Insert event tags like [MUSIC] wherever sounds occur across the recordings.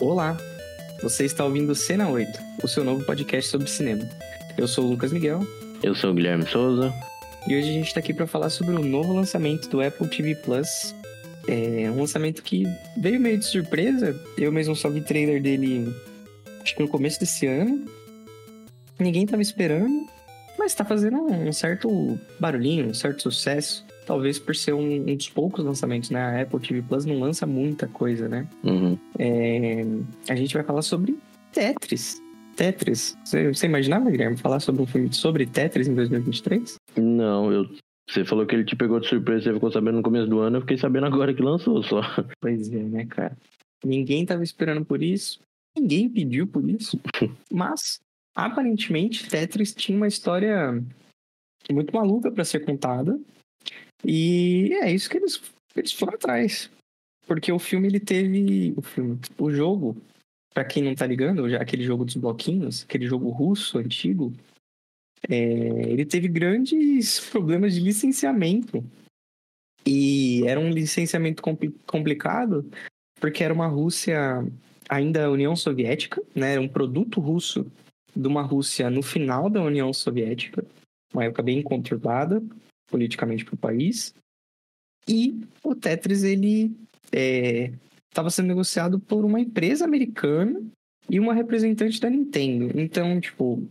Olá, você está ouvindo Cena 8, o seu novo podcast sobre cinema. Eu sou o Lucas Miguel Eu sou o Guilherme Souza. e hoje a gente está aqui para falar sobre o novo lançamento do Apple TV Plus. É um lançamento que veio meio de surpresa. Eu mesmo só vi trailer dele acho que no começo desse ano. Ninguém estava esperando, mas está fazendo um certo barulhinho, um certo sucesso. Talvez por ser um, um dos poucos lançamentos, né? A Apple TV Plus não lança muita coisa, né? Uhum. É, a gente vai falar sobre Tetris. Tetris. Você, você imaginava, Guilherme, falar sobre um filme sobre Tetris em 2023? Não, eu. Você falou que ele te pegou de surpresa, você ficou sabendo no começo do ano, eu fiquei sabendo agora que lançou só. Pois é, né, cara? Ninguém tava esperando por isso. Ninguém pediu por isso. [LAUGHS] Mas, aparentemente, Tetris tinha uma história muito maluca para ser contada. E é isso que eles, eles foram atrás. Porque o filme, ele teve... O filme... O jogo, para quem não tá ligando, aquele jogo dos bloquinhos, aquele jogo russo antigo, é, ele teve grandes problemas de licenciamento. E era um licenciamento compli- complicado, porque era uma Rússia ainda União Soviética, né? Era um produto russo de uma Rússia no final da União Soviética, uma época bem conturbada politicamente para o país. E o Tetris ele estava sendo negociado por uma empresa americana e uma representante da Nintendo. Então, tipo,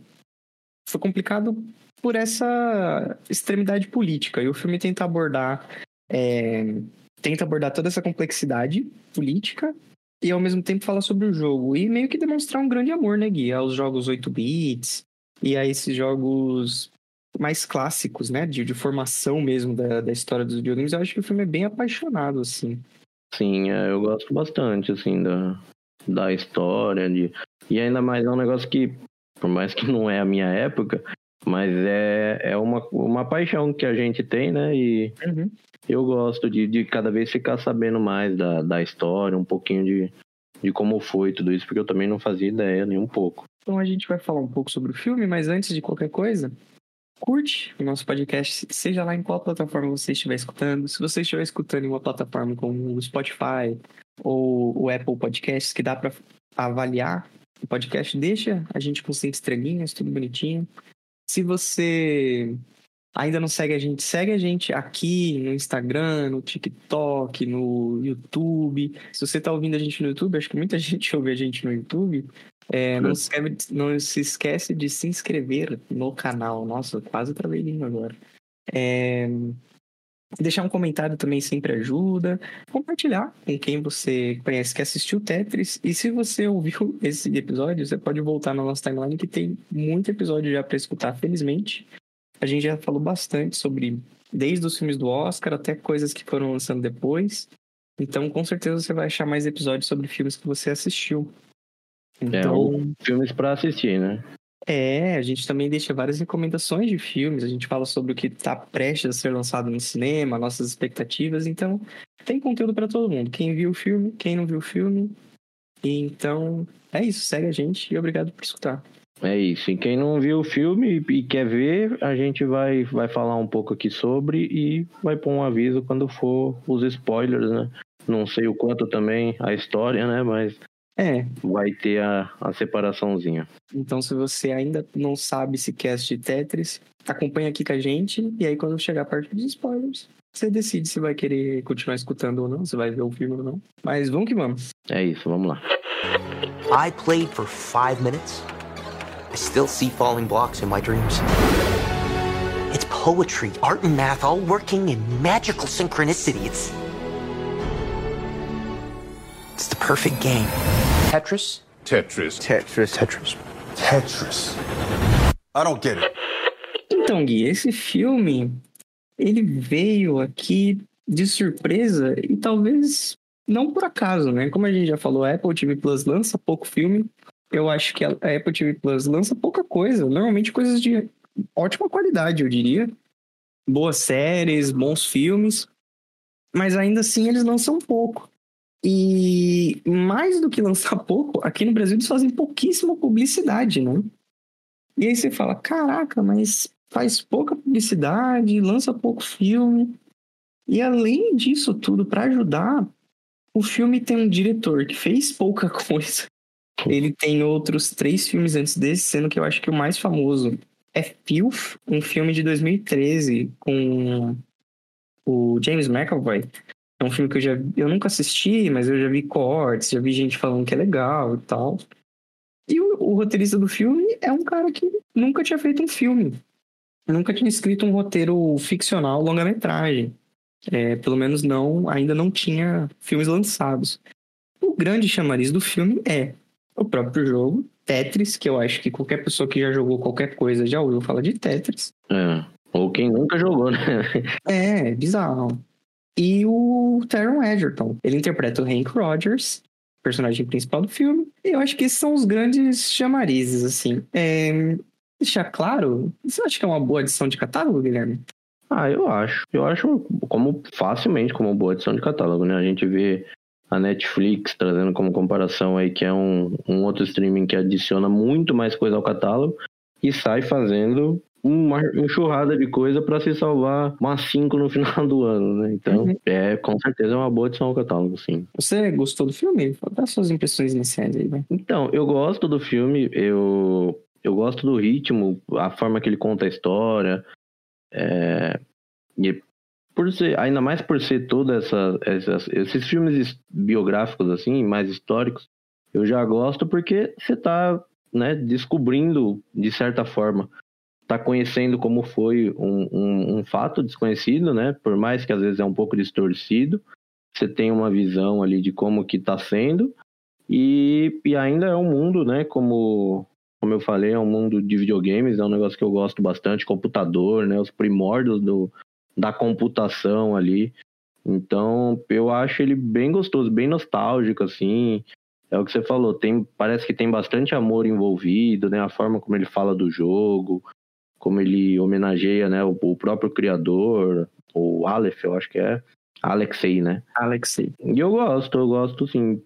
foi complicado por essa extremidade política. E o filme tenta abordar é, tenta abordar toda essa complexidade política e ao mesmo tempo fala sobre o jogo e meio que demonstrar um grande amor, né, Gui, aos jogos 8 bits e a esses jogos mais clássicos, né, de, de formação mesmo da, da história dos videogames. Eu acho que o filme é bem apaixonado, assim. Sim, é, eu gosto bastante, assim, da, da história. De... E ainda mais é um negócio que, por mais que não é a minha época, mas é, é uma, uma paixão que a gente tem, né? E eu gosto de, de cada vez ficar sabendo mais da, da história, um pouquinho de, de como foi tudo isso, porque eu também não fazia ideia nem um pouco. Então a gente vai falar um pouco sobre o filme, mas antes de qualquer coisa, curte o nosso podcast, seja lá em qual plataforma você estiver escutando. Se você estiver escutando em uma plataforma como o Spotify ou o Apple Podcasts, que dá para avaliar o podcast, deixa a gente com cinco estrelinhas, tudo bonitinho. Se você ainda não segue a gente, segue a gente aqui no Instagram, no TikTok, no YouTube. Se você está ouvindo a gente no YouTube, acho que muita [LAUGHS] gente ouve a gente no YouTube. É, não, se esquece, não, se esquece, de se inscrever no canal. Nossa, quase travei língua agora. É, deixar um comentário também sempre ajuda. Compartilhar com quem você conhece que assistiu Tetris. E se você ouviu esse episódio, você pode voltar na nossa timeline que tem muito episódio já para escutar, felizmente. A gente já falou bastante sobre desde os filmes do Oscar até coisas que foram lançando depois. Então, com certeza você vai achar mais episódios sobre filmes que você assistiu. É, Então, ou filmes pra assistir, né? é, a gente também deixa várias recomendações de filmes, a gente fala sobre o que está prestes a ser lançado no cinema, nossas expectativas, então tem conteúdo para todo mundo. Quem viu o filme, quem não viu o filme. Então, é isso, segue a gente e obrigado por escutar. É isso. E quem não viu o filme e quer ver, a gente vai, vai falar um pouco aqui sobre e vai pôr um aviso quando for os spoilers, né? Não sei o quanto também a história, né? Mas É, vai ter a, a separaçãozinha. então se você ainda não sabe se quer assistir Tetris, acompanha aqui com a gente e aí quando chegar a parte dos spoilers, você decide se vai querer continuar escutando ou não, se vai ver o filme ou não. Mas vamos que vamos. É isso, vamos lá. I played for five minutes. I still see falling blocks in my dreams. It's poetry, art, and math all working in magical synchronicity. It's. It's the perfect game. Tetris? Tetris. Tetris. Tetris. Tetris. I don't get it. Então, Gui, esse filme, ele veio aqui de surpresa e talvez não por acaso, né? Como a gente já falou, a Apple TV Plus lança pouco filme. Eu acho que a a Apple TV Plus lança pouca coisa, normalmente coisas de ótima qualidade, eu diria. Boas séries, bons filmes, mas ainda assim eles lançam pouco. E mais do que lançar [LAUGHS] pouco, aqui no Brasil eles fazem pouquíssima publicidade, né? E aí você fala, caraca, mas faz pouca publicidade, lança pouco filme. E além disso tudo, para ajudar, o filme tem um diretor que fez pouca [LAUGHS] coisa. Ele tem outros três filmes antes desse, sendo que eu acho que o mais famoso é Filth, um filme de 2013 com o James McAvoy. É um filme que eu já eu nunca assisti, mas eu já vi cortes, já vi gente falando que é legal e tal. E o, o roteirista do filme é um cara que nunca tinha feito um filme. Nunca tinha escrito um roteiro ficcional longa-metragem. É, pelo menos não, ainda não tinha filmes lançados. O grande chamariz do filme é o próprio jogo, Tetris, que eu acho que qualquer pessoa que já jogou qualquer coisa já ouviu falar de Tetris. É. Ou quem nunca jogou, né? É, bizarro. E o Taron Egerton. Ele interpreta o Hank Rogers, personagem principal do filme. E eu acho que esses são os grandes chamarizes, assim. É, deixar claro, você acha que é uma boa edição de catálogo, Guilherme? Ah, eu acho. Eu acho como facilmente como boa edição de catálogo, né? A gente vê a Netflix trazendo como comparação aí que é um, um outro streaming que adiciona muito mais coisa ao catálogo e sai fazendo uma enxurrada de coisa para se salvar umas 5 no [LAUGHS] final do ano, né? Então, uhum. é com certeza é uma boa edição ao catálogo, sim. Você gostou do filme? Dá suas impressões iniciais aí, né? Então, eu gosto do filme, eu, eu gosto do ritmo, a forma que ele conta a história, é, e por ser, ainda mais por ser toda essa, essas, esses filmes biográficos assim, mais históricos, eu já gosto porque você tá, né, descobrindo de certa forma, tá conhecendo como foi um, um, um fato desconhecido, né, por mais que às vezes é um pouco distorcido, você tem uma visão ali de como que tá sendo e, e ainda é um mundo, né, como como eu falei, é um mundo de videogames, é um negócio que eu gosto bastante, computador, né, os primórdios do, da computação ali. Então, eu acho ele bem gostoso, bem nostálgico, assim. É o que você falou, tem, parece que tem bastante amor envolvido, né? A forma como ele fala do jogo, como ele homenageia, né, o, o próprio criador, o Aleph, eu acho que é. Alexei, né? Alexei. E eu gosto, eu gosto, sim.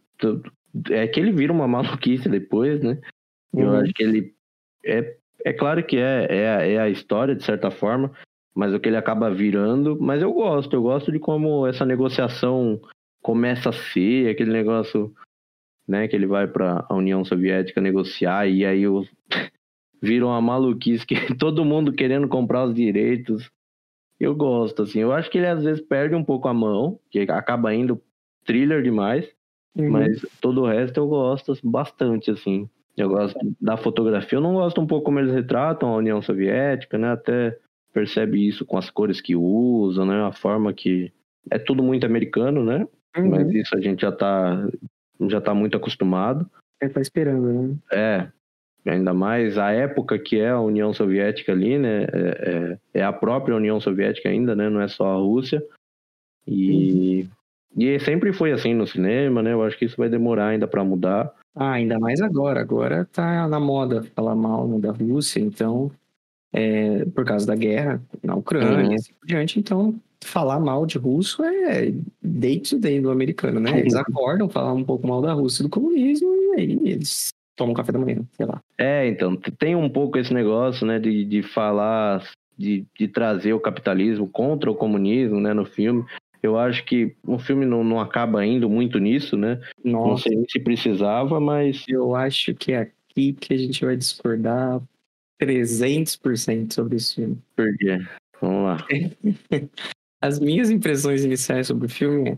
É que ele vira uma [LAUGHS] maluquice depois, né? Uhum. Eu acho que ele. É, é claro que é, é, é a história, de certa forma, mas o que ele acaba virando. Mas eu gosto, eu gosto de como essa negociação começa a ser, aquele negócio, né, que ele vai para a União Soviética negociar e aí o viram uma maluquice que [LAUGHS] todo mundo querendo comprar os direitos. Eu gosto, assim. Eu acho que ele às vezes perde um pouco a mão, que acaba indo thriller demais, uhum. mas todo o resto eu gosto bastante, assim. Eu gosto da fotografia. Eu não gosto um pouco como eles retratam a União Soviética, né? Até percebe isso com as cores que usam, né? A forma que é tudo muito americano, né? Uhum. Mas isso a gente já tá já tá muito acostumado. É, tá esperando, né? É. Ainda mais a época que é a União Soviética ali, né? É, é, é a própria União Soviética ainda, né? Não é só a Rússia. E, uhum. e sempre foi assim no cinema, né? Eu acho que isso vai demorar ainda para mudar. Ah, ainda mais agora. Agora tá na moda falar mal da Rússia, então é, por causa da guerra na Ucrânia uhum. e assim por diante. Então, falar mal de russo é day to day do americano, né? Eles acordam, falam um pouco mal da Rússia e do comunismo e aí eles tomam café da manhã, sei lá. É, então, tem um pouco esse negócio, né, de, de falar, de, de trazer o capitalismo contra o comunismo, né, no filme. Eu acho que o filme não, não acaba indo muito nisso, né? Nossa. Não sei se precisava, mas. Eu acho que é aqui que a gente vai discordar 300% sobre esse filme. Por quê? Vamos lá. [LAUGHS] As minhas impressões iniciais sobre o filme é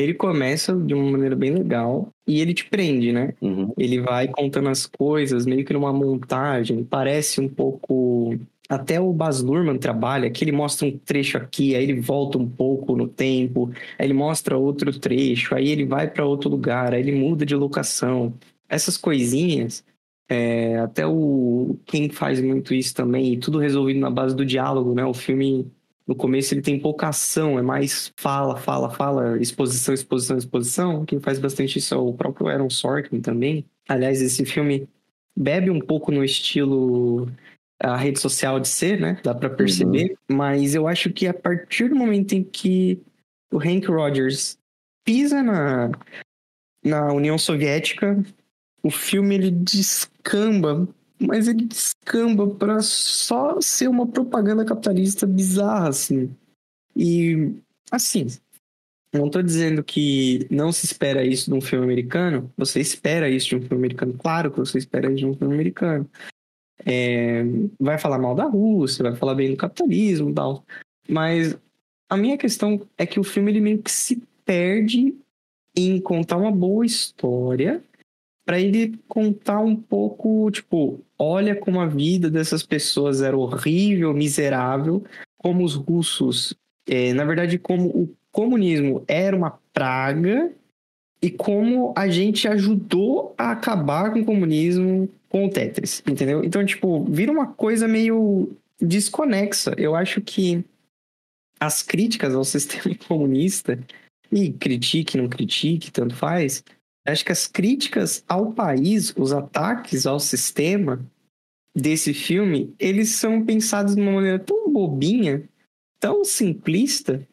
ele começa de uma maneira bem legal e ele te prende, né? Uhum. Ele vai contando as coisas meio que numa montagem, parece um pouco. Até o Baz Luhrmann trabalha, que ele mostra um trecho aqui, aí ele volta um pouco no tempo, aí ele mostra outro trecho, aí ele vai para outro lugar, aí ele muda de locação. Essas coisinhas é, até o quem faz muito isso também, tudo resolvido na base do diálogo, né? O filme no começo ele tem pouca ação, é mais fala, fala, fala, exposição, exposição, exposição. Quem faz bastante isso é o próprio Aaron Sorkin também. Aliás, esse filme bebe um pouco no estilo a rede social de ser, né? Dá para perceber. Uhum. Mas eu acho que a partir do momento em que o Hank Rogers pisa na, na União Soviética, o filme ele descamba, mas ele descamba para só ser uma propaganda capitalista bizarra, assim. E, assim, Não tô dizendo que não se espera isso de um filme americano. Você espera isso de um filme americano. Claro que você espera isso de um filme americano. É, vai falar mal da Rússia, vai falar bem do capitalismo e tal. Mas a minha questão é que o filme ele meio que se perde em contar uma boa história para ele contar um pouco, tipo, olha como a vida dessas pessoas era horrível, miserável, como os russos, é, na verdade, como o comunismo era uma praga e como a gente ajudou a acabar com o comunismo com o Tetris, entendeu? Então, tipo, vira uma coisa meio desconexa. Eu acho que as críticas ao [LAUGHS] sistema comunista, e critique, não critique, tanto faz, acho que as críticas ao país, os ataques ao sistema desse filme, eles são pensados de uma maneira tão bobinha, tão simplista,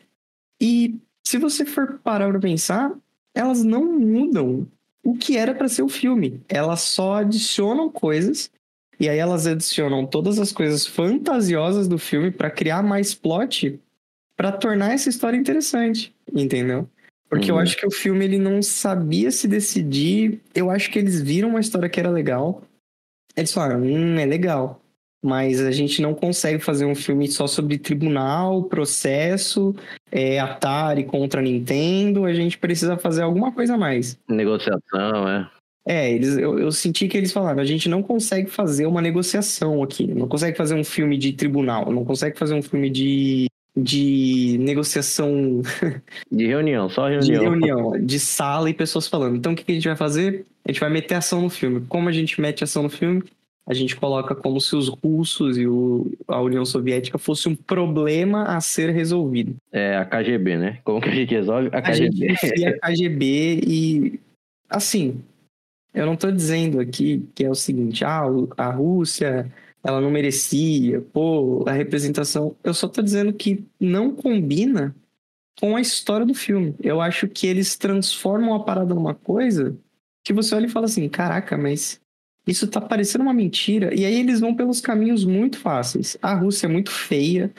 e se você for parar para pensar, elas não mudam o que era para ser o filme. Elas só adicionam coisas e aí elas adicionam todas as coisas fantasiosas do filme para criar mais plot, para tornar essa história interessante, entendeu? Porque uhum. eu acho que o filme ele não sabia se decidir. Eu acho que eles viram uma história que era legal. Eles falaram, hum, é legal mas a gente não consegue fazer um filme só sobre tribunal, processo, é, Atari contra Nintendo, a gente precisa fazer alguma coisa a mais. Negociação, é. É, eles, eu, eu senti que eles falaram, a gente não consegue fazer uma negociação aqui, não consegue fazer um filme de tribunal, não consegue fazer um filme de, de negociação... [LAUGHS] De reunião, só reunião. De reunião, de sala e pessoas falando. Então o que a gente vai fazer? A gente vai meter ação no filme. Como a gente mete ação no filme? a gente coloca como se os russos e o, a União Soviética fosse um problema a ser resolvido. É a KGB, né? Como que a gente resolve? A KGB. A gente a KGB e, assim, eu não estou dizendo aqui que é o seguinte, ah, a Rússia, ela não merecia, pô, a representação. Eu só estou dizendo que não combina com a história do filme. Eu acho que eles transformam a parada numa coisa que você olha e fala assim, caraca, mas isso tá parecendo uma mentira. E aí eles vão pelos caminhos muito fáceis. A Rússia é muito feia,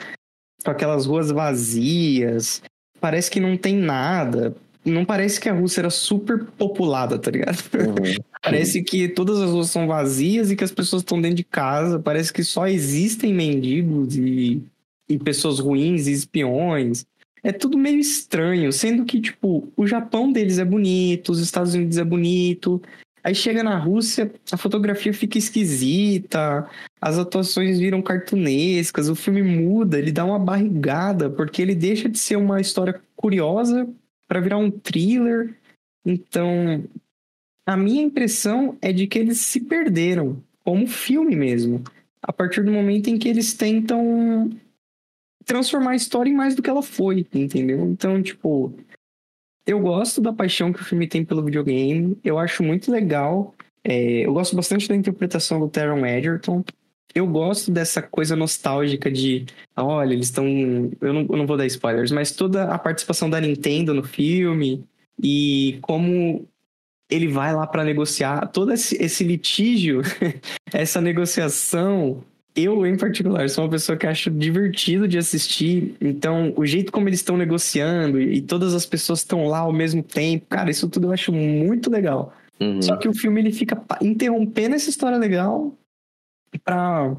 com aquelas ruas vazias. Parece que não tem nada. Não parece que a Rússia era super populada, tá ligado? Uhum. [LAUGHS] parece que todas as ruas são vazias e que as pessoas estão dentro de casa. Parece que só existem mendigos e, e pessoas ruins e espiões. É tudo meio estranho, sendo que, tipo, o Japão deles é bonito, os Estados Unidos é bonito, Aí chega na Rússia, a fotografia fica esquisita, as atuações viram cartunescas, o filme muda, ele dá uma barrigada, porque ele deixa de ser uma história curiosa para virar um thriller. Então, a minha impressão é de que eles se perderam, como filme mesmo, a partir do momento em que eles tentam transformar a história em mais do que ela foi, entendeu? Então, tipo, eu gosto da paixão que o filme tem pelo videogame. Eu acho muito legal. É, eu gosto bastante da interpretação do Taron Egerton. Eu gosto dessa coisa nostálgica de, olha, eles estão. Eu não, eu não vou dar spoilers, mas toda a participação da Nintendo no filme e como ele vai lá para negociar todo esse, esse litígio, [LAUGHS] essa negociação eu, em particular, sou uma pessoa que acho divertido de assistir. Então, o jeito como eles estão negociando e todas as pessoas estão lá ao mesmo tempo, cara, isso tudo eu acho muito legal. Uhum. Só que o filme ele fica interrompendo essa história legal pra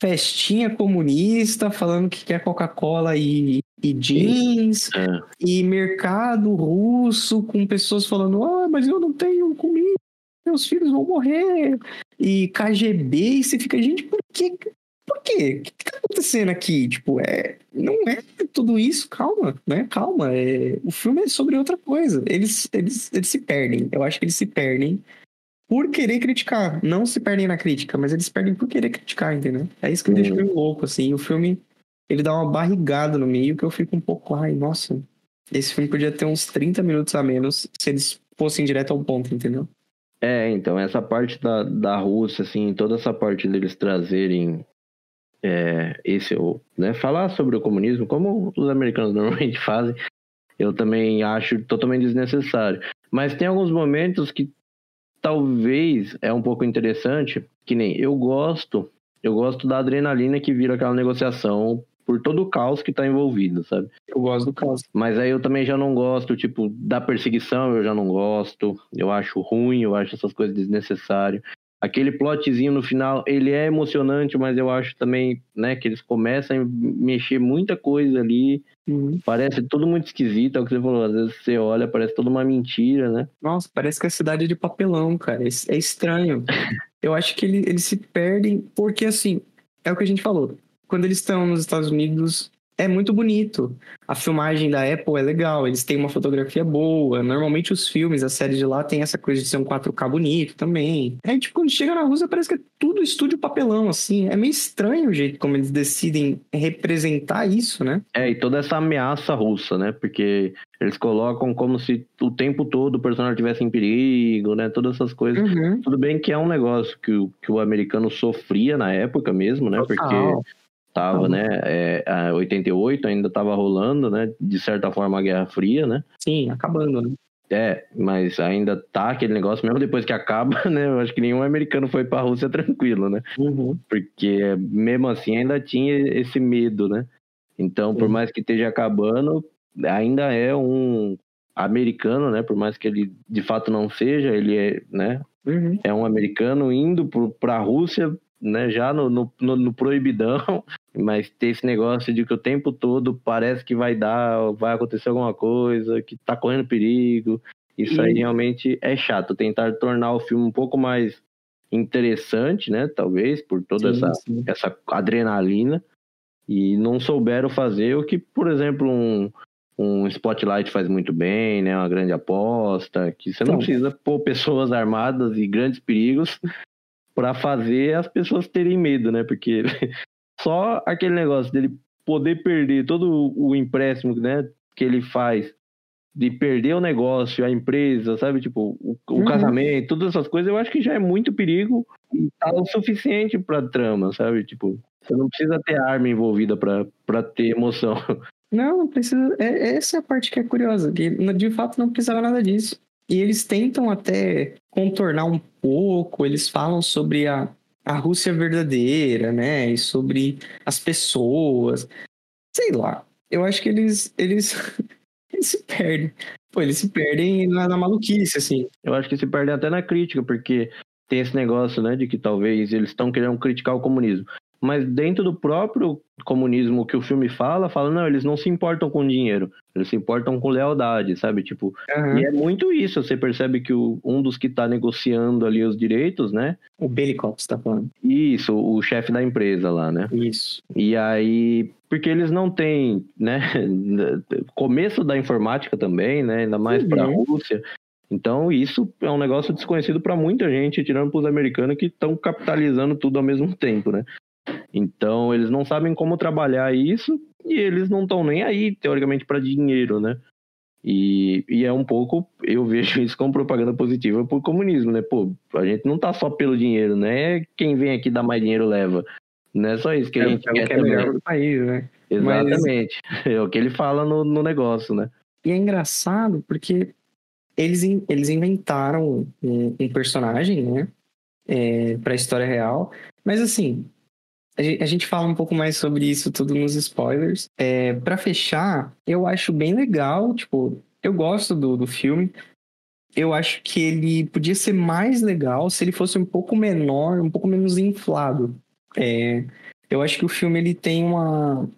festinha comunista, falando que quer Coca-Cola e, e jeans, é. e mercado russo com pessoas falando: ah, mas eu não tenho comida, meus filhos vão morrer. E KGB, e você fica, gente, por que por quê? O que tá acontecendo aqui? Tipo, é, não é tudo isso, calma, né? Calma. É, o filme é sobre outra coisa. Eles, eles, eles se perdem. Eu acho que eles se perdem por querer criticar. Não se perdem na crítica, mas eles perdem por querer criticar, entendeu? É isso que me deixa meio louco, assim. O filme, ele dá uma barrigada no meio que eu fico um pouco, ai, nossa, esse filme podia ter uns 30 minutos a menos se eles fossem direto ao ponto, entendeu? É, então, essa parte da, da Rússia, assim, toda essa parte deles trazerem é, esse, né, falar sobre o comunismo, como os americanos [LAUGHS] normalmente fazem, eu também acho totalmente desnecessário. Mas tem alguns momentos que talvez é um pouco interessante, que nem eu gosto, eu gosto da adrenalina que vira aquela negociação por todo o caos que tá envolvido, sabe? Eu gosto do caos. Mas aí eu também já não gosto, tipo, da perseguição eu já não gosto. Eu acho ruim, eu acho essas coisas desnecessárias. Aquele plotzinho no final, ele é emocionante, mas eu acho também, né, que eles começam a mexer muita coisa ali. Uhum. Parece tudo muito esquisito, é o que você falou. Às vezes você olha, parece toda uma mentira, né? Nossa, parece que a cidade é de papelão, cara. É é estranho. [LAUGHS] Eu acho que ele- eles se perdem porque, assim, é o que a gente falou. Quando eles estão nos Estados Unidos, é muito bonito. A filmagem da Apple é legal, eles têm uma fotografia boa. Normalmente os filmes, as séries de lá tem essa coisa de ser um 4K bonito também. É tipo, quando chega na Rússia, parece que é tudo estúdio papelão, assim. É meio estranho o jeito como eles decidem representar isso, né? É, e toda essa ameaça russa, né? Porque eles colocam como se o tempo todo o personagem estivesse em perigo, né? Todas essas coisas. Uhum. Tudo bem que é um negócio que o, que o americano sofria na época mesmo, né? Porque Total. Tava, né? É, a 88 ainda tava rolando, né? De certa forma a Guerra Fria, né? Sim, acabando, né? É, mas ainda tá aquele negócio, mesmo depois que acaba, [LAUGHS] né? Eu acho que nenhum americano foi pra Rússia tranquilo, né? Uhum. Porque mesmo assim ainda tinha esse medo, né? Então, por Sim. mais que esteja acabando, ainda é um americano, né? Por mais que ele de fato não seja, ele é, né? Uhum. É um americano indo para a Rússia, né? Já no, no, no- no proibidão, mas ter esse negócio de que o tempo todo parece que vai dar, vai acontecer alguma coisa, que tá correndo perigo. Isso aí E- realmente é chato. Tentar tornar o filme um pouco mais interessante, né? Talvez, por toda Sim, essa sim. essa adrenalina e não souberam fazer o que, por exemplo, um, um Spotlight faz muito bem, né? Uma grande aposta, que você não Então. precisa pôr pessoas armadas e grandes perigos para fazer as pessoas terem medo, né? Porque só aquele negócio dele poder perder todo o empréstimo, né, que ele faz de perder o negócio, a empresa, sabe? Tipo, o, o Uhum. casamento, todas essas coisas, eu acho que já é muito perigo e tá o suficiente pra trama, sabe? Tipo, você não precisa ter arma envolvida pra, pra ter emoção. [LAUGHS] Não, não precisa. É, essa é a parte que é curiosa, que de fato não precisava nada disso. E eles tentam até contornar um pouco, eles falam sobre a, a Rússia verdadeira, né? E sobre as pessoas. Sei lá. Eu acho que eles, eles, [LAUGHS] eles se perdem. Pô, eles se perdem na, na maluquice, assim. Eu acho que se perdem até na crítica, porque tem esse negócio, né, de que talvez eles estão querendo criticar o comunismo. Mas dentro do próprio comunismo que o filme fala, fala, não, eles não se importam com dinheiro, eles se importam com lealdade, sabe? Tipo, Aham. e é muito isso, você percebe que o, um dos que tá negociando ali os direitos, né? O você tá falando. Isso, o chefe da empresa lá, né? Isso. E aí, porque eles não têm, né, [LAUGHS] começo da informática também, né, ainda mais para a Uhum. Rússia. Então, isso é um negócio desconhecido para muita gente, tirando para os americanos que estão capitalizando tudo ao mesmo tempo, né? Então, eles não sabem como trabalhar isso e eles não estão nem aí, teoricamente, para dinheiro, né? E, e é um pouco, eu [LAUGHS] vejo isso como propaganda positiva pro comunismo, né? Pô, a gente não tá só pelo dinheiro, né? Quem vem aqui dar mais dinheiro leva. Não é só isso que a É, gente é o quer que é também. melhor do país, né? Exatamente. [LAUGHS] É o que ele fala no, no negócio, né? E é engraçado porque eles, eles inventaram um, um personagem, né? É, pra história real. Mas assim, a a gente fala um pouco mais sobre isso tudo nos spoilers. É, para fechar, eu acho bem legal, tipo, eu gosto do, do filme. Eu acho que ele podia ser mais legal se ele fosse um pouco menor, um pouco menos inflado. É, eu acho que o filme ele tem uma,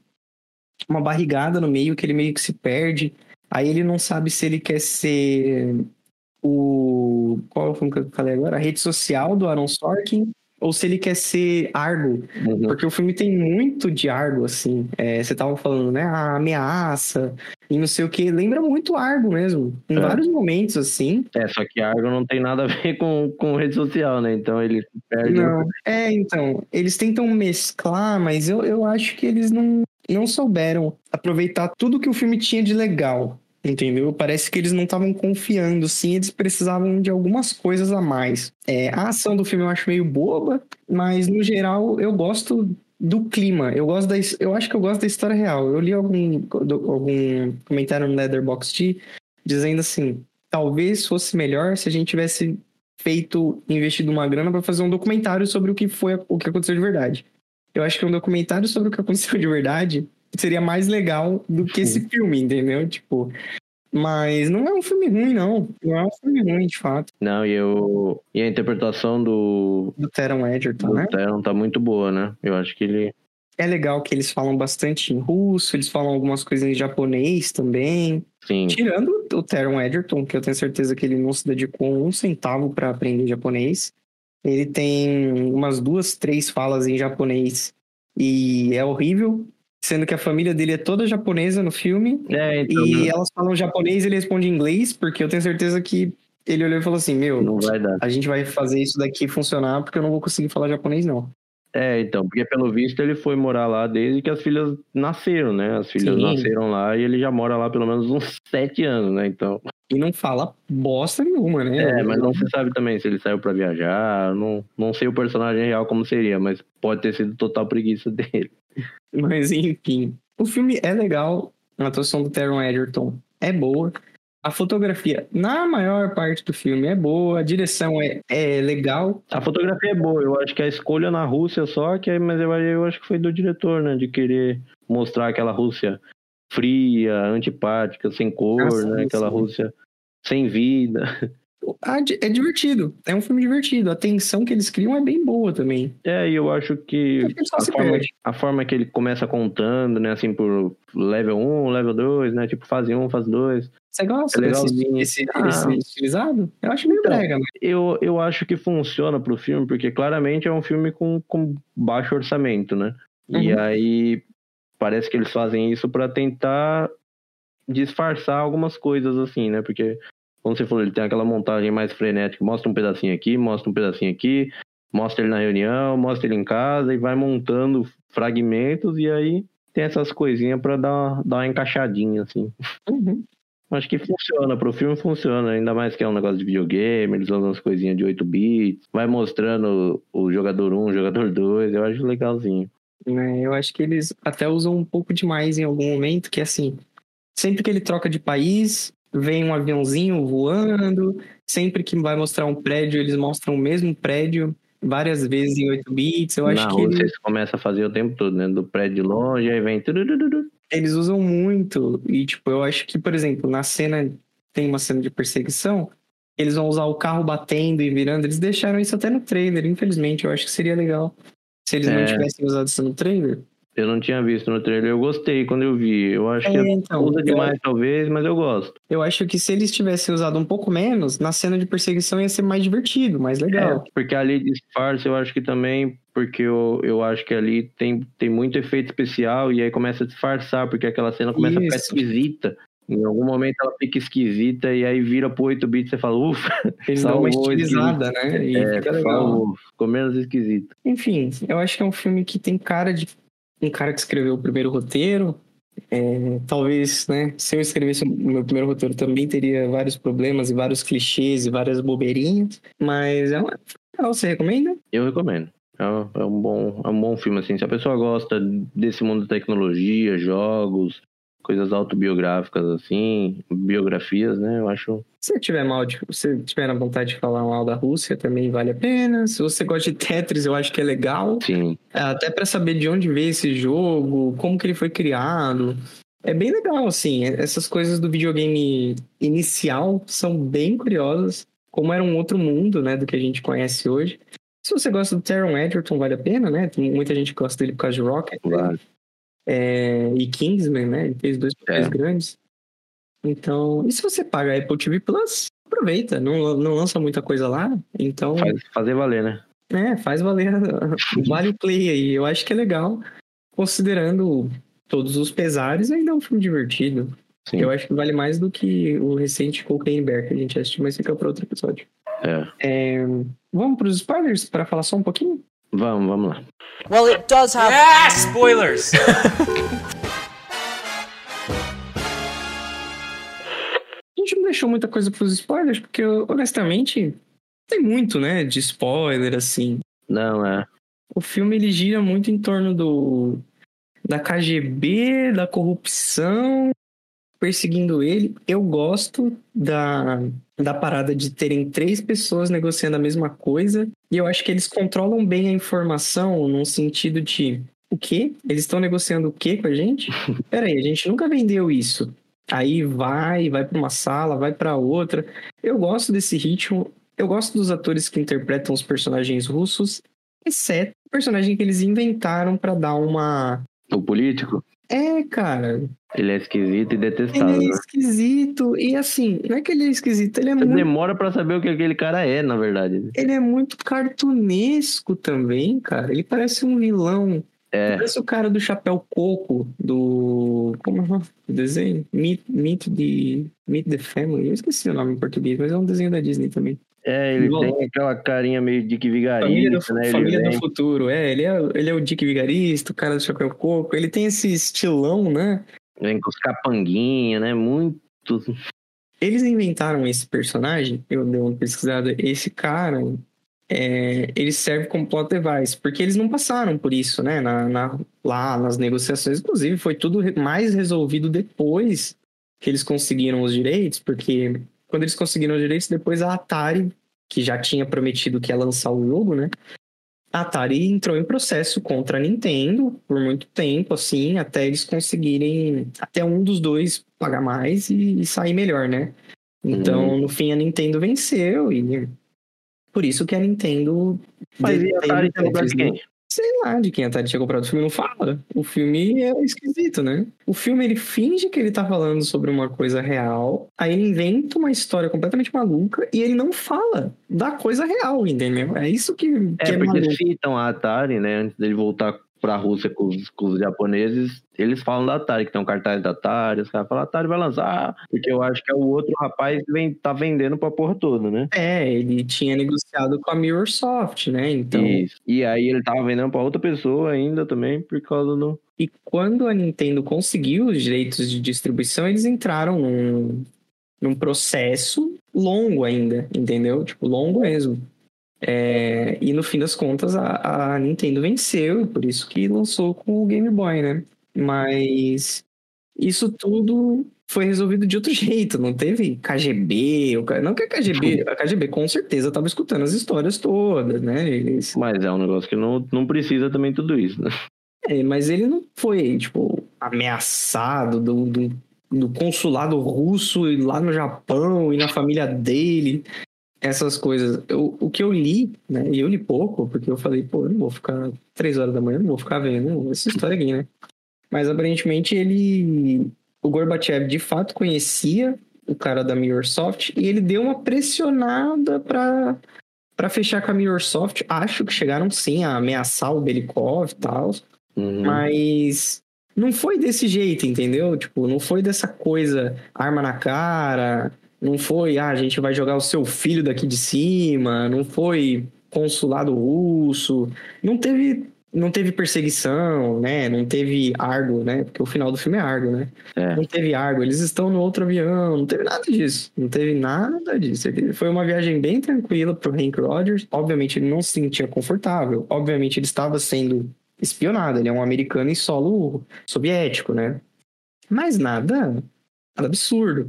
uma barrigada no meio que ele meio que se perde. Aí ele não sabe se ele quer ser o. Qual é o filme que eu falei agora? A rede social do Aaron Sorkin. Ou se ele quer ser Argo. Uhum. Porque o filme tem muito de Argo, assim. É, você tava falando, né? A ameaça e não sei o que. Lembra muito Argo mesmo. Em É. vários momentos, assim. É, só que Argo não tem nada a ver com, com rede social, né? Então ele perde. Não. É, então. Eles tentam mesclar, mas eu, eu acho que eles não, não souberam aproveitar tudo que o filme tinha de legal. Entendeu? Parece que eles não estavam confiando, sim, eles precisavam de algumas coisas a mais. É, a ação do filme eu acho meio boba, mas no geral eu gosto do clima. Eu gosto da, eu acho que eu gosto da história real. Eu li algum, do- algum comentário no Letterboxd dizendo assim: talvez fosse melhor se a gente tivesse feito, investido uma grana para fazer um documentário sobre o que foi o que aconteceu de verdade. Eu acho que um documentário sobre o que aconteceu de verdade seria mais legal do que esse filme, entendeu? Tipo, mas não é um filme ruim, não. Não é um filme ruim, de fato. Não, e, eu, e a interpretação do, Do Teron Edgerton, do né? Theron tá muito boa, né? Eu acho que ele. É legal que eles falam bastante em russo, eles falam algumas coisas em japonês também. Sim. Tirando o Teron Edgerton, que eu tenho certeza que ele não se dedicou um centavo para aprender japonês. Ele tem umas duas, três falas em japonês e é horrível, sendo que a família dele é toda japonesa no filme É, então. e elas falam japonês e ele responde em inglês, porque eu tenho certeza que ele olhou e falou assim: Meu, Não vai dar. a gente vai fazer isso daqui funcionar porque eu não vou conseguir falar japonês, não. É, então, porque pelo visto ele foi morar lá desde que as filhas nasceram, né? As filhas Sim. nasceram lá e ele já mora lá pelo menos uns [LAUGHS] sete anos, né? Então. E não fala bosta nenhuma, né? É, mas não se sabe também se ele saiu pra viajar. Não, não sei o personagem real como seria, mas pode ter sido total preguiça [LAUGHS] dele. [LAUGHS] Mas enfim, o filme é legal, a atuação do Taron Egerton é boa, a fotografia, na maior parte do filme, é boa, a direção é, é legal. A fotografia é boa, eu acho que a escolha na Rússia só, que, mas eu, eu acho que foi do diretor, né? De querer mostrar aquela Rússia fria, antipática, sem cor, Ah, né? Aquela sim. Rússia sem vida. Ah, É divertido, é um filme divertido, a tensão que eles criam é bem boa também. É, e eu acho que a forma, a forma que ele começa contando, né? Assim, por level 1, level 2, né? Tipo, fase 1, fase 2. Você gosta É desse, desse, Ah. desse estilizado? Eu acho meio Então, brega, mas Eu, eu acho que funciona pro filme, porque claramente é um filme com, com baixo orçamento, né? E Uhum. aí parece que eles fazem isso pra tentar disfarçar algumas coisas assim, né? Porque, como você falou, ele tem aquela montagem mais frenética, mostra um pedacinho aqui, mostra um pedacinho aqui, mostra ele na reunião, mostra ele em casa e vai montando fragmentos e aí tem essas coisinhas pra dar, dar uma encaixadinha, assim. Uhum. Acho que funciona, pro filme funciona, ainda mais que é um negócio de videogame, eles usam umas coisinhas de 8 bits, vai mostrando o, jogador 1, o jogador 2, eu acho legalzinho. né? Eu acho que eles até usam um pouco demais em algum momento, que é assim, sempre que ele troca de país, vem um aviãozinho voando, sempre que vai mostrar um prédio, eles mostram o mesmo prédio várias vezes em 8 bits. Eu acho Na que Rússia ele- eles começam a fazer o tempo todo, né? Do prédio longe, aí vem. eles usam muito. E, tipo, eu acho que, por exemplo, na cena, tem uma cena de perseguição, eles vão usar o carro batendo e virando. Eles deixaram isso até no trailer, infelizmente. Eu acho que seria legal se eles não É. tivessem usado isso no trailer. Eu não tinha visto no trailer, eu gostei quando eu vi. Eu acho que É, então, usa eu- demais, talvez, mas eu gosto. Eu acho que se eles tivessem usado um pouco menos, na cena de perseguição ia ser mais divertido, mais legal. É, porque ali disfarça, eu acho que também, porque eu, eu acho que ali tem, tem muito efeito especial e aí começa a disfarçar, porque aquela cena começa a ficar Isso. esquisita. Em algum momento ela fica esquisita e aí vira pro 8 bits e você fala, ufa, [LAUGHS] Eles dão uma estilizada, né? E é, fica legal. ficou menos esquisito. Enfim, eu acho que é um filme que tem cara de um cara que escreveu o primeiro roteiro. É, talvez, né, se eu escrevesse o meu primeiro roteiro também teria vários problemas e vários clichês e várias bobeirinhas, mas é uma... legal, você recomenda? Eu recomendo. É um, é um bom, é um bom filme, assim. Se a pessoa gosta desse mundo da tecnologia, jogos, coisas autobiográficas, assim, biografias, né? Eu acho. Se tiver mal, de, se tiver na vontade de falar mal da Rússia, também vale a pena. Se você gosta de Tetris, eu acho que é legal. Sim. Até pra saber de onde veio esse jogo, como que ele foi criado. É bem legal, assim. Essas coisas do videogame inicial são bem curiosas. Como era um outro mundo, né, do que a gente conhece hoje. Se você gosta do Taron Edgerton, vale a pena, né? Tem muita gente que gosta dele por causa de Rocket. né? É, e Kingsman, né? Ele fez dois papéis É. grandes. Então, e se você paga a Apple TV Plus, aproveita. Não, não lança muita coisa lá. Então, Faz, fazer valer, né? é, faz valer. Vale o play aí. Eu acho que é legal, considerando todos os pesares, ainda é um filme divertido. Sim. Eu acho que vale mais do que o recente Cocaine Bear que a gente assistiu, mas fica para outro episódio. É. É, vamos para os spoilers para falar só um pouquinho? Vamos, vamos lá. Well, it does have. Ah, spoilers! A gente não deixou muita coisa para os spoilers, porque honestamente tem muito, né, de spoiler assim. Não, é. O filme ele gira muito em torno do da KGB, da corrupção, perseguindo ele. Eu gosto da, da parada de terem três pessoas negociando a mesma coisa. E eu acho que eles controlam bem a informação num sentido de O quê? Eles estão negociando o quê com a gente? [LAUGHS] Peraí, a gente nunca vendeu isso. Aí vai, vai para uma sala, vai para outra. Eu gosto desse ritmo. Eu gosto dos atores que interpretam os personagens russos, exceto o personagem que eles inventaram para dar uma. O político? É, cara. Ele é esquisito e detestável. Ele é né? esquisito. E assim, não é que ele é esquisito, ele é muito. Demora pra saber o que aquele cara é, na verdade. Ele é muito cartunesco também, cara. Ele parece um vilão. É, Parece o cara do chapéu coco do. Como é o desenho? Meet, Meet, the, Meet the Family. Eu esqueci o nome em português, mas é um desenho da Disney também. É ele tem aquela carinha meio Dick Família, do, Vigarista, né? Ele Família do vem- Futuro. É ele, é, ele é o Dick Vigarista, o cara do chapéu coco. Ele tem esse estilão, né? vem com os capanguinha, né? Muito. Eles inventaram esse personagem, eu dei uma pesquisada, esse cara, é, ele serve como plot device, porque eles não passaram por isso, né, na, na- lá nas negociações, inclusive foi tudo mais resolvido depois que eles conseguiram os direitos, porque quando eles conseguiram os direitos, depois a Atari, que já tinha prometido que ia lançar o jogo, né, a Atari entrou em processo contra a Nintendo por muito tempo, assim, até eles conseguirem, até um dos dois pagar mais e, e sair melhor, né? Então, no fim, a Nintendo venceu e por isso que a Nintendo Mas e a Atari comprado Tetris, de quem? Sei lá de quem a Atari tinha comprado. O filme não fala. O filme é esquisito, né? O filme, ele finge que ele tá falando sobre uma coisa real, aí ele inventa uma história completamente maluca e ele não fala da coisa real, entendeu? É isso que, que É, é, porque maluco. citam a Atari, né? Antes dele voltar pra Rússia com os, com os japoneses, eles falam da Atari, que tem um cartaz da Atari, os caras falam, Atari vai lançar, porque eu acho que é o outro rapaz que vem, tá vendendo pra porra toda, né? É, ele tinha negociado com a Mirrorsoft, né? Então, Isso. E aí ele tava vendendo pra outra pessoa ainda também, por causa do. E quando a Nintendo conseguiu os direitos de distribuição, eles entraram num, num processo longo ainda, entendeu? Tipo, longo mesmo. É, e no fim das contas, a, a Nintendo venceu, por isso que lançou com o Game Boy, né? Mas isso tudo foi resolvido de outro [LAUGHS] jeito, não teve KGB, não que [LAUGHS] a KGB, a KGB com certeza estava escutando as histórias todas, né? Eles Mas é um negócio que não, não precisa também tudo isso, né? É, mas ele não foi, tipo, ameaçado do, do, do consulado russo e lá no Japão e na família dele, essas coisas. Eu, o que eu li, né, e eu li pouco, porque eu falei, pô, eu não vou ficar três horas da manhã, não vou ficar vendo essa história aqui, né? Mas aparentemente ele, o Gorbachev de fato conhecia o cara da Mirrorsoft e ele deu uma pressionada pra, pra fechar com a Mirrorsoft. Acho que chegaram sim a ameaçar o Belikov e tal. Uhum. Mas não foi desse jeito, entendeu? Tipo, não foi dessa coisa, arma na cara, não foi, ah, a gente vai jogar o seu filho daqui de cima, não foi consulado russo, não teve, não teve perseguição, né? Não teve argo, né? Porque o final do filme é argo, né? É. Não teve argo, eles estão no outro avião, não teve nada disso, não teve nada disso. Foi uma viagem bem tranquila pro Hank Rogers. Obviamente ele não se sentia confortável, obviamente ele estava sendo espionado, ele é um americano em solo soviético, né? Mas nada, nada absurdo.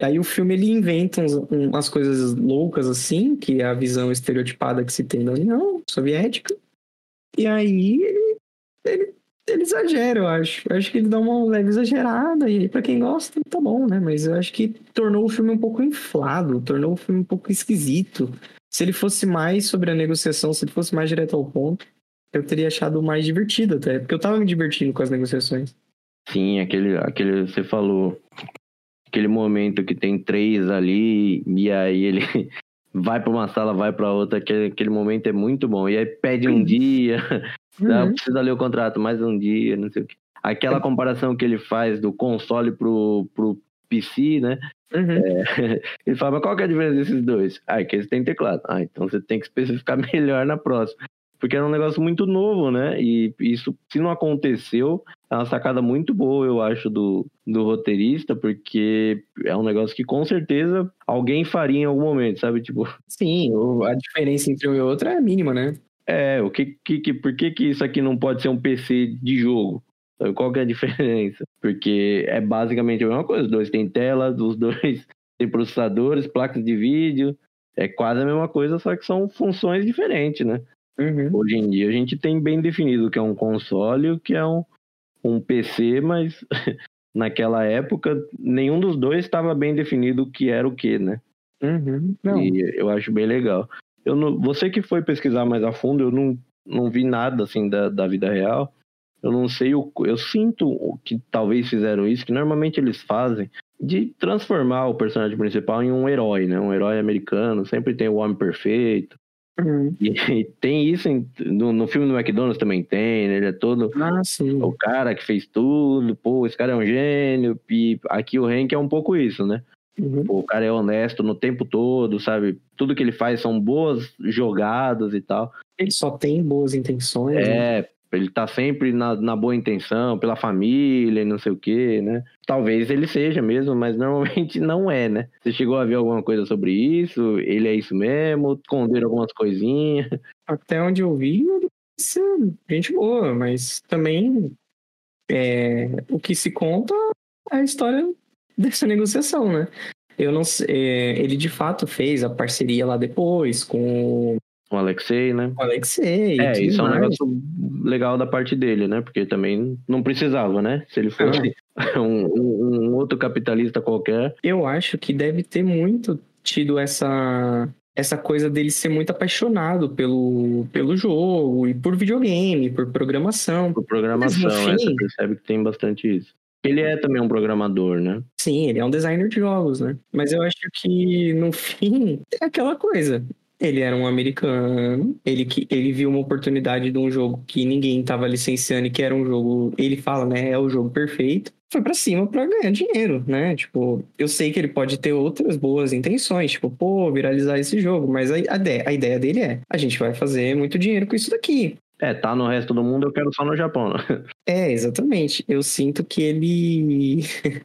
Aí o filme ele inventa uns- umas coisas loucas assim, que é a visão estereotipada que se tem da União Soviética. E aí ele, ele, ele exagera, eu acho. Eu acho que ele dá uma leve exagerada, e aí pra quem gosta, tá bom, né? Mas eu acho que tornou o filme um pouco inflado, tornou o filme um pouco esquisito. Se ele fosse mais sobre a negociação, se ele fosse mais direto ao ponto, eu teria achado mais divertido até, porque eu tava me divertindo com as negociações. Sim, aquele, aquele, você falou, aquele momento que tem três ali, e aí ele [LAUGHS] vai pra uma sala, vai pra outra, aquele, aquele momento é muito bom. E aí pede um dia, [LAUGHS] ah, Uhum. precisa ler o contrato, mais um dia, não sei o quê. Aquela comparação que ele faz do console pro, pro PC, né? Uhum. [LAUGHS] Ele fala, mas qual que é a diferença desses dois? Ah, é que eles têm teclado. Ah, então você tem que especificar melhor na próxima. Porque era um negócio muito novo, né? E isso, se não aconteceu, é uma sacada muito boa, eu acho, do, do roteirista, porque é um negócio que com certeza alguém faria em algum momento, sabe? Tipo, Sim, a diferença entre um e outro é mínima, né? é, o que, que, que, por que, que isso aqui não pode ser um PC de jogo? Sabe? Qual que é a [LAUGHS] diferença? Porque é basicamente a mesma coisa. Os dois têm tela, os dois [LAUGHS] têm processadores, placas de vídeo. É quase a mesma coisa, só que são funções diferentes, né? Uhum. Hoje em dia a gente tem bem definido o que é um console e o que é um, um PC, mas [LAUGHS] naquela época nenhum dos dois estava bem definido o que era o que, né? Uhum. E eu acho bem legal. Eu não, você que foi pesquisar mais a fundo, eu não, não vi nada assim da, da vida real. Eu não sei o. Eu sinto que talvez fizeram isso, que normalmente eles fazem, de transformar o personagem principal em um herói, né? Um herói americano. Sempre tem o homem perfeito. Uhum. E, e tem isso em- no, no filme do McDonald's também tem, né? Ele é todo Ah, sim. o cara que fez tudo, pô, esse cara é um gênio. E aqui o Hank é um pouco isso, né? Uhum. Pô, o cara é honesto no tempo todo, sabe? Tudo que ele faz são boas jogadas e tal. Ele só tem boas intenções. né? Ele tá sempre na, na boa intenção, pela família e não sei o quê, né? Talvez ele seja mesmo, mas [LAUGHS] normalmente não é, né? Você chegou a ver alguma coisa sobre isso? Ele é isso mesmo? Esconderam algumas coisinhas? Até onde eu vi, ele gente boa, mas também é, o que se conta é a história dessa negociação, né? Eu não sei, é, ele de fato fez a parceria lá depois com O Alexei, né? o Alexei. É, isso é um negócio legal da parte dele, né? Porque também não precisava, né? Se ele fosse [LAUGHS] um, um- um outro capitalista qualquer, Eu acho que deve ter muito tido essa essa coisa dele ser muito apaixonado pelo, pelo jogo e por videogame, por programação. por programação, Mas, é, você percebe que tem bastante isso. Ele é também um programador, né? Sim, ele é um designer de jogos, né? Mas eu acho que no [LAUGHS] fim é aquela coisa. Ele era um americano, ele, que, ele viu uma oportunidade de um jogo que ninguém tava licenciando e que era um jogo, ele fala, né, é o jogo perfeito. Foi pra cima pra ganhar dinheiro, né? Tipo, eu sei que ele pode ter outras boas intenções, tipo, pô, viralizar esse jogo, mas a, a, ideia, a ideia dele é, a gente vai fazer muito dinheiro com isso daqui. É, tá no resto do mundo, eu quero só no Japão. né? É, exatamente. Eu sinto que ele. [LAUGHS]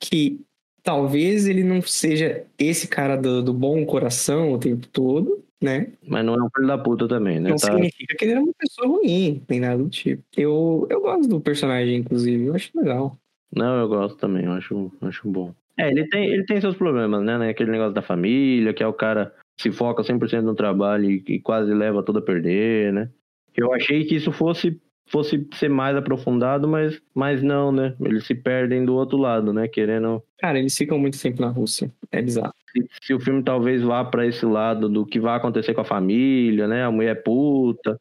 que talvez ele não seja esse cara do, do bom coração o tempo todo, né? Mas não é um filho da puta também, né? Não Tá- significa que ele era uma pessoa ruim, nem nada do tipo. Eu, eu gosto do personagem, inclusive, eu acho legal. Não, eu gosto também, eu acho, acho bom. É, ele tem, ele tem seus problemas, né? Aquele negócio da família, que é o cara que se foca 100% no trabalho e, e quase leva tudo a perder, né? Eu achei que isso fosse, fosse ser mais aprofundado, mas, mas não, né? Eles se perdem do outro lado, né? Querendo Cara, eles ficam muito tempo na Rússia. É bizarro. se, se o filme talvez vá pra esse lado do que vai acontecer com a família, né? A mulher é puta.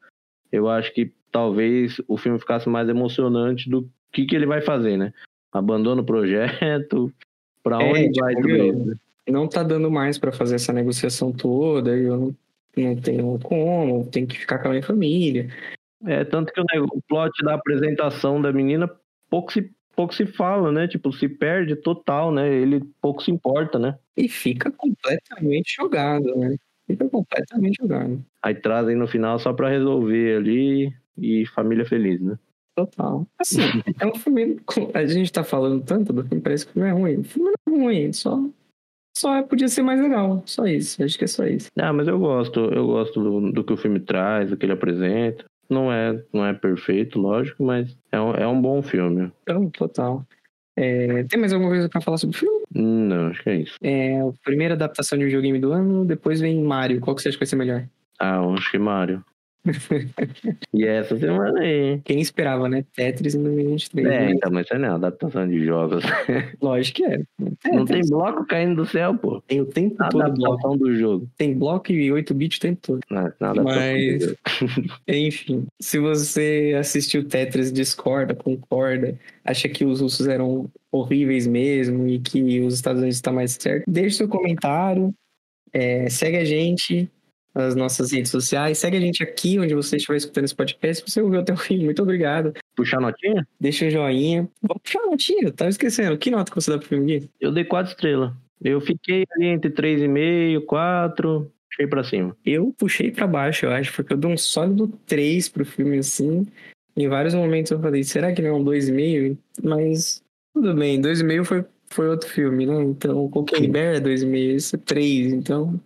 Eu acho que talvez o filme ficasse mais emocionante do que, que ele vai fazer, né? Abandona o projeto, [LAUGHS] pra É, onde tipo, vai tudo meu, isso? né? Não tá dando mais pra fazer essa negociação toda, eu não, não tenho como, tenho que ficar com a minha família. É, tanto que o, o plot da apresentação da menina pouco se, pouco se fala, né? Tipo, se perde total, né? Ele pouco se importa, né? E fica completamente jogado, né? Fica completamente jogado. Aí trazem no final só pra resolver ali e família feliz, né? Total. Assim, é um filme. A gente tá falando tanto do filme, parece que o filme é ruim. O filme não é ruim, só. Só é- podia ser mais legal. Só isso. Acho que é só isso. Ah, mas eu gosto, eu gosto do, do que o filme traz, do que ele apresenta. Não é, não é perfeito, lógico, mas é um, é um bom filme. Então, total. É, tem mais alguma coisa pra falar sobre o filme? Não, acho que é isso. É a primeira adaptação de um videogame do ano, depois vem Mario. Qual que você acha que vai ser melhor? Ah, eu acho que Mario. [LAUGHS] e essa semana aí. Quem esperava, né? Tetris em 2023. É, né? então, mas isso não é adaptação de jogos. [LAUGHS] Lógico que é. Não tem bloco caindo do céu, pô. Tem o tempo A todo adaptação do jogo. Tem bloco e 8 bits o tempo todo. Não, nada Mas, [LAUGHS] enfim, se você assistiu Tetris, discorda, concorda, acha que os russos eram horríveis mesmo e que os Estados Unidos está mais certo, deixe seu comentário, é, segue a gente nas nossas redes sociais, segue a gente aqui onde você estiver escutando esse podcast. Se você ouviu até o fim, muito obrigado. Puxar notinha? Deixa um joinha. Vamos puxar notinha, tava esquecendo. Que nota que você dá pro filme, Gui? Eu dei quatro estrelas. Eu fiquei ali entre 3,5, 4, puxei pra cima. Eu puxei pra baixo, eu acho, porque eu dou um sólido 3 pro filme assim. Em vários momentos eu falei, será que não é um 2,5? Mas tudo bem, 2,5 foi, foi outro filme, né? Então, o Cocaine Bear é 2,5, esse é 3, então.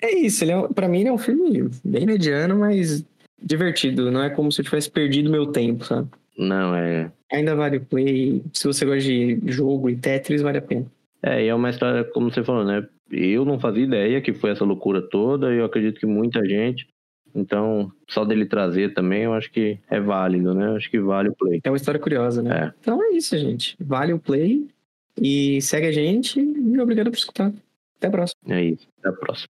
É isso, ele é, pra mim ele é um filme bem mediano, mas divertido. Não é como se eu tivesse perdido meu tempo, sabe? Não, é. Ainda vale o play. Se você gosta de jogo e Tetris, vale a pena. É, e é uma história, como você falou, né? Eu não fazia ideia que foi essa loucura toda, e eu acredito que muita gente Então, só dele trazer também, eu acho que é válido, né? Eu acho que vale o play. É uma história curiosa, né? É. Então é isso, gente. Vale o play. E segue a gente. E obrigado por escutar. Até a próxima. É isso. Até a próxima.